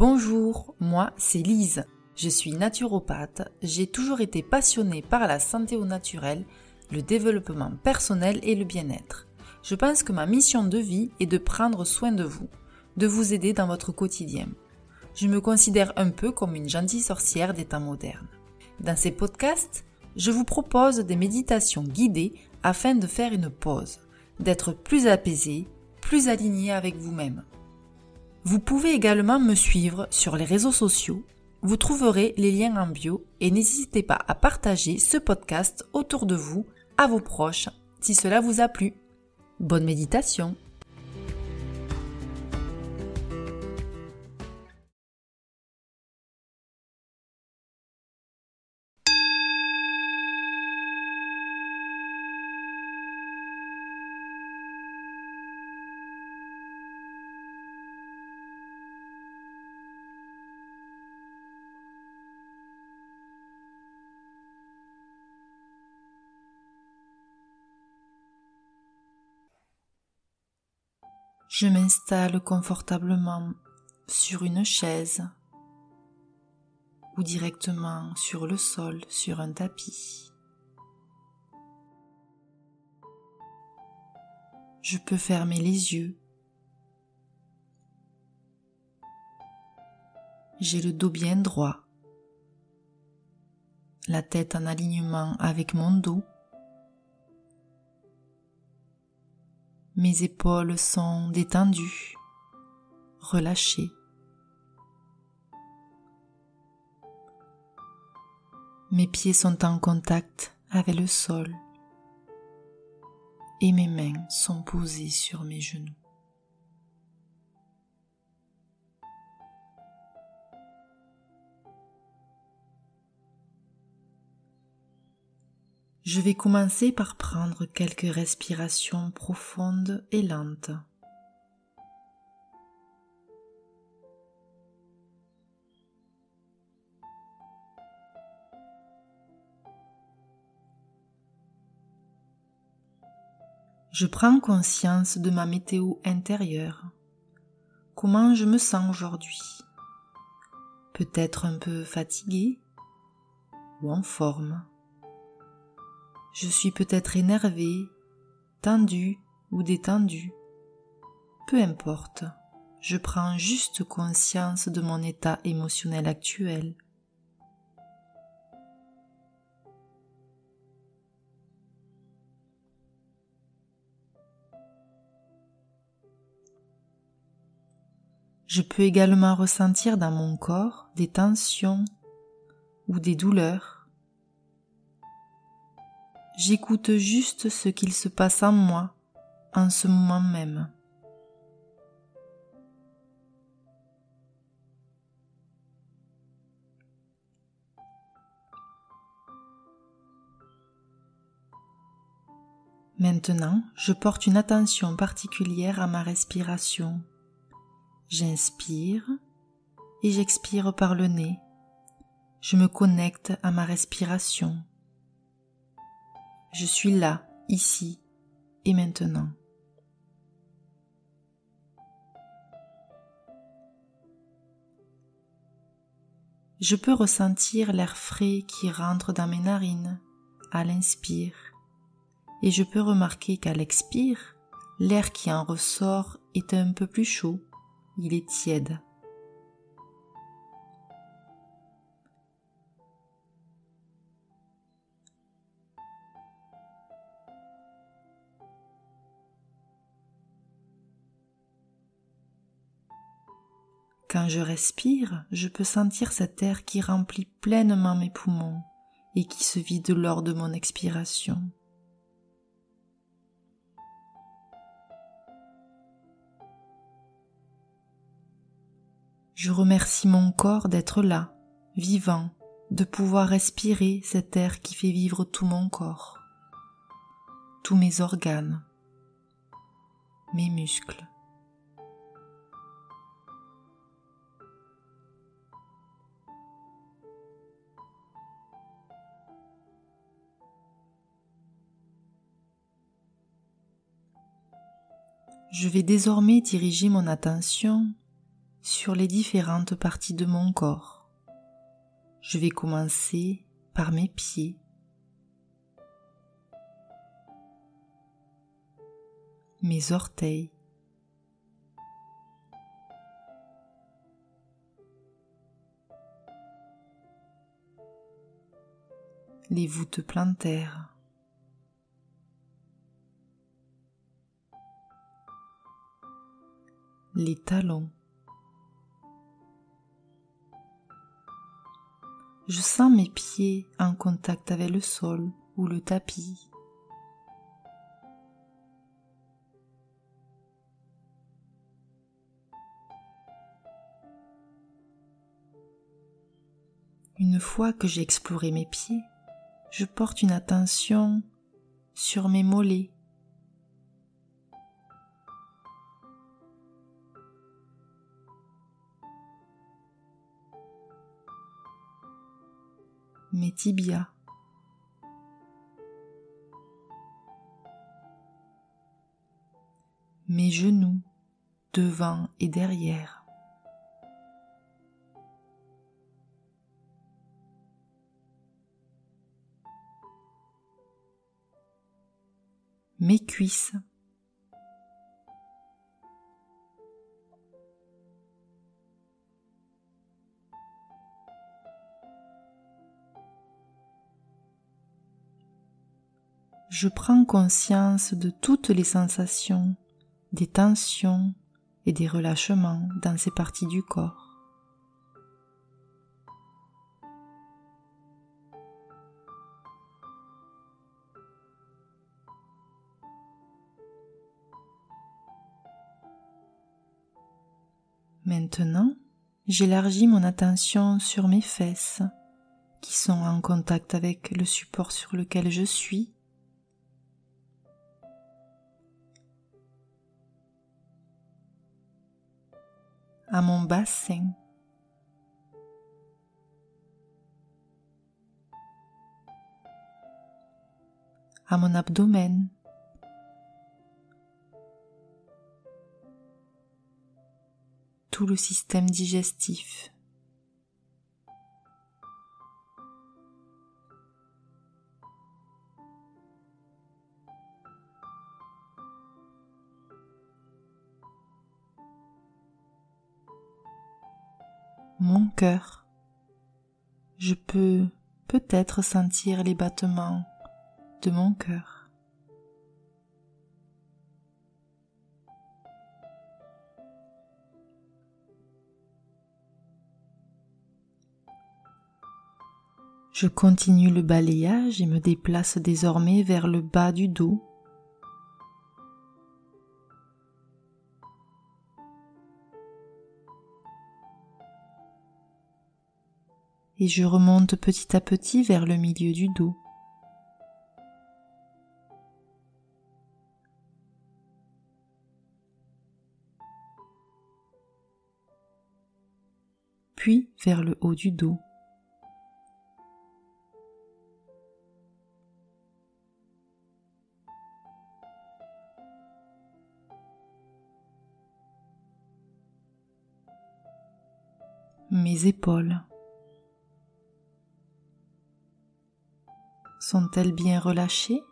Bonjour, moi c'est Lise. Je suis naturopathe. J'ai toujours été passionnée par la santé au naturel, le développement personnel et le bien-être. Je pense que ma mission de vie est de prendre soin de vous, de vous aider dans votre quotidien. Je me considère un peu comme une gentille sorcière des temps modernes. Dans ces podcasts, je vous propose des méditations guidées afin de faire une pause, d'être plus apaisé, plus aligné avec vous-même. Vous pouvez également me suivre sur les réseaux sociaux. Vous trouverez les liens en bio et n'hésitez pas à partager ce podcast autour de vous, à vos proches, si cela vous a plu. Bonne méditation Je m'installe confortablement sur une chaise ou directement sur le sol, sur un tapis. Je peux fermer les yeux. J'ai le dos bien droit, la tête en alignement avec mon dos. Mes épaules sont détendues, relâchées. Mes pieds sont en contact avec le sol et mes mains sont posées sur mes genoux. Je vais commencer par prendre quelques respirations profondes et lentes. Je prends conscience de ma météo intérieure. Comment je me sens aujourd'hui? Peut-être un peu fatigué ou en forme je suis peut-être énervé, tendu ou détendu. Peu importe, je prends juste conscience de mon état émotionnel actuel. Je peux également ressentir dans mon corps des tensions ou des douleurs J'écoute juste ce qu'il se passe en moi en ce moment même. Maintenant, je porte une attention particulière à ma respiration. J'inspire et j'expire par le nez. Je me connecte à ma respiration. Je suis là, ici et maintenant. Je peux ressentir l'air frais qui rentre dans mes narines à l'inspire et je peux remarquer qu'à l'expire, l'air qui en ressort est un peu plus chaud, il est tiède. Quand je respire, je peux sentir cet air qui remplit pleinement mes poumons et qui se vide lors de mon expiration. Je remercie mon corps d'être là, vivant, de pouvoir respirer cet air qui fait vivre tout mon corps, tous mes organes, mes muscles. Je vais désormais diriger mon attention sur les différentes parties de mon corps. Je vais commencer par mes pieds. Mes orteils. Les voûtes plantaires. Les talons. Je sens mes pieds en contact avec le sol ou le tapis. Une fois que j'ai exploré mes pieds, je porte une attention sur mes mollets. Mes tibias. Mes genoux devant et derrière. Mes cuisses. Je prends conscience de toutes les sensations, des tensions et des relâchements dans ces parties du corps. Maintenant, j'élargis mon attention sur mes fesses qui sont en contact avec le support sur lequel je suis à mon bassin. à mon abdomen. Tout le système digestif. Mon cœur. Je peux peut-être sentir les battements de mon cœur. Je continue le balayage et me déplace désormais vers le bas du dos et je remonte petit à petit vers le milieu du dos. puis vers le haut du dos. Mes épaules. Sont-elles bien relâchées?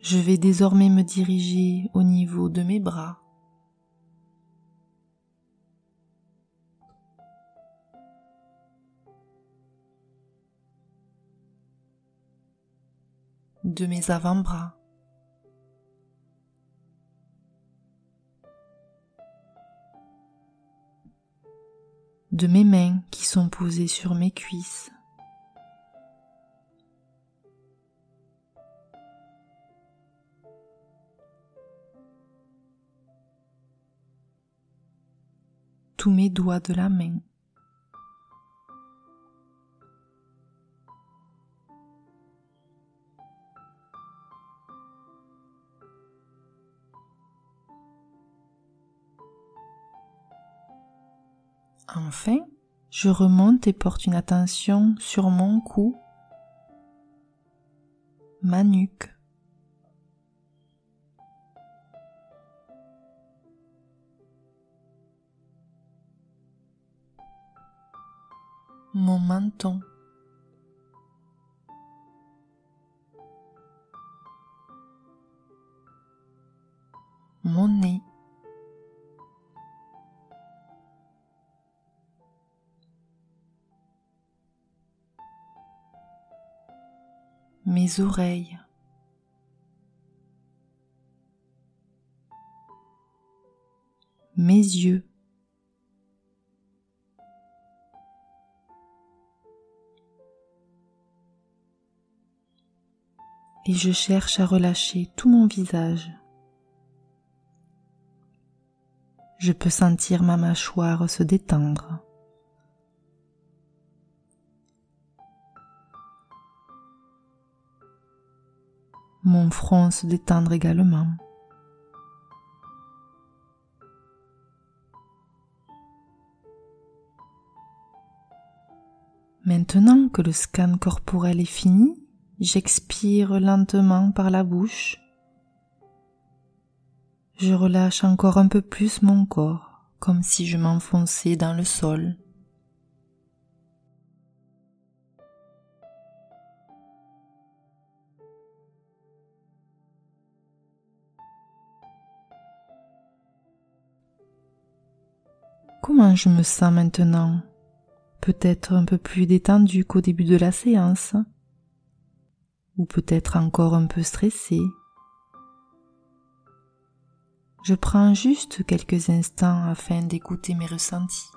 Je vais désormais me diriger au niveau de mes bras. de mes avant-bras. De mes mains qui sont posées sur mes cuisses. tous mes doigts de la main. Enfin, je remonte et porte une attention sur mon cou, ma nuque, mon menton. Mon nez. Mes oreilles. Mes yeux. et je cherche à relâcher tout mon visage. Je peux sentir ma mâchoire se détendre. Mon front se détendre également. Maintenant que le scan corporel est fini, J'expire lentement par la bouche. Je relâche encore un peu plus mon corps, comme si je m'enfonçais dans le sol. Comment je me sens maintenant? Peut-être un peu plus détendu qu'au début de la séance ou peut-être encore un peu stressé. Je prends juste quelques instants afin d'écouter mes ressentis.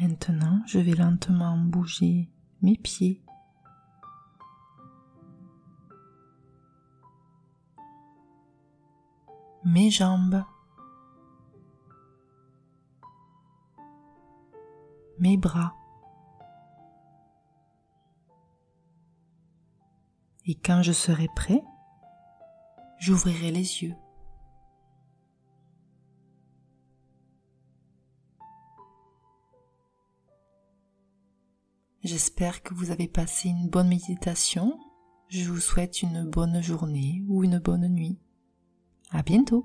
Maintenant, je vais lentement bouger mes pieds. Mes jambes. Mes bras. Et quand je serai prêt, j'ouvrirai les yeux. J'espère que vous avez passé une bonne méditation. Je vous souhaite une bonne journée ou une bonne nuit. À bientôt!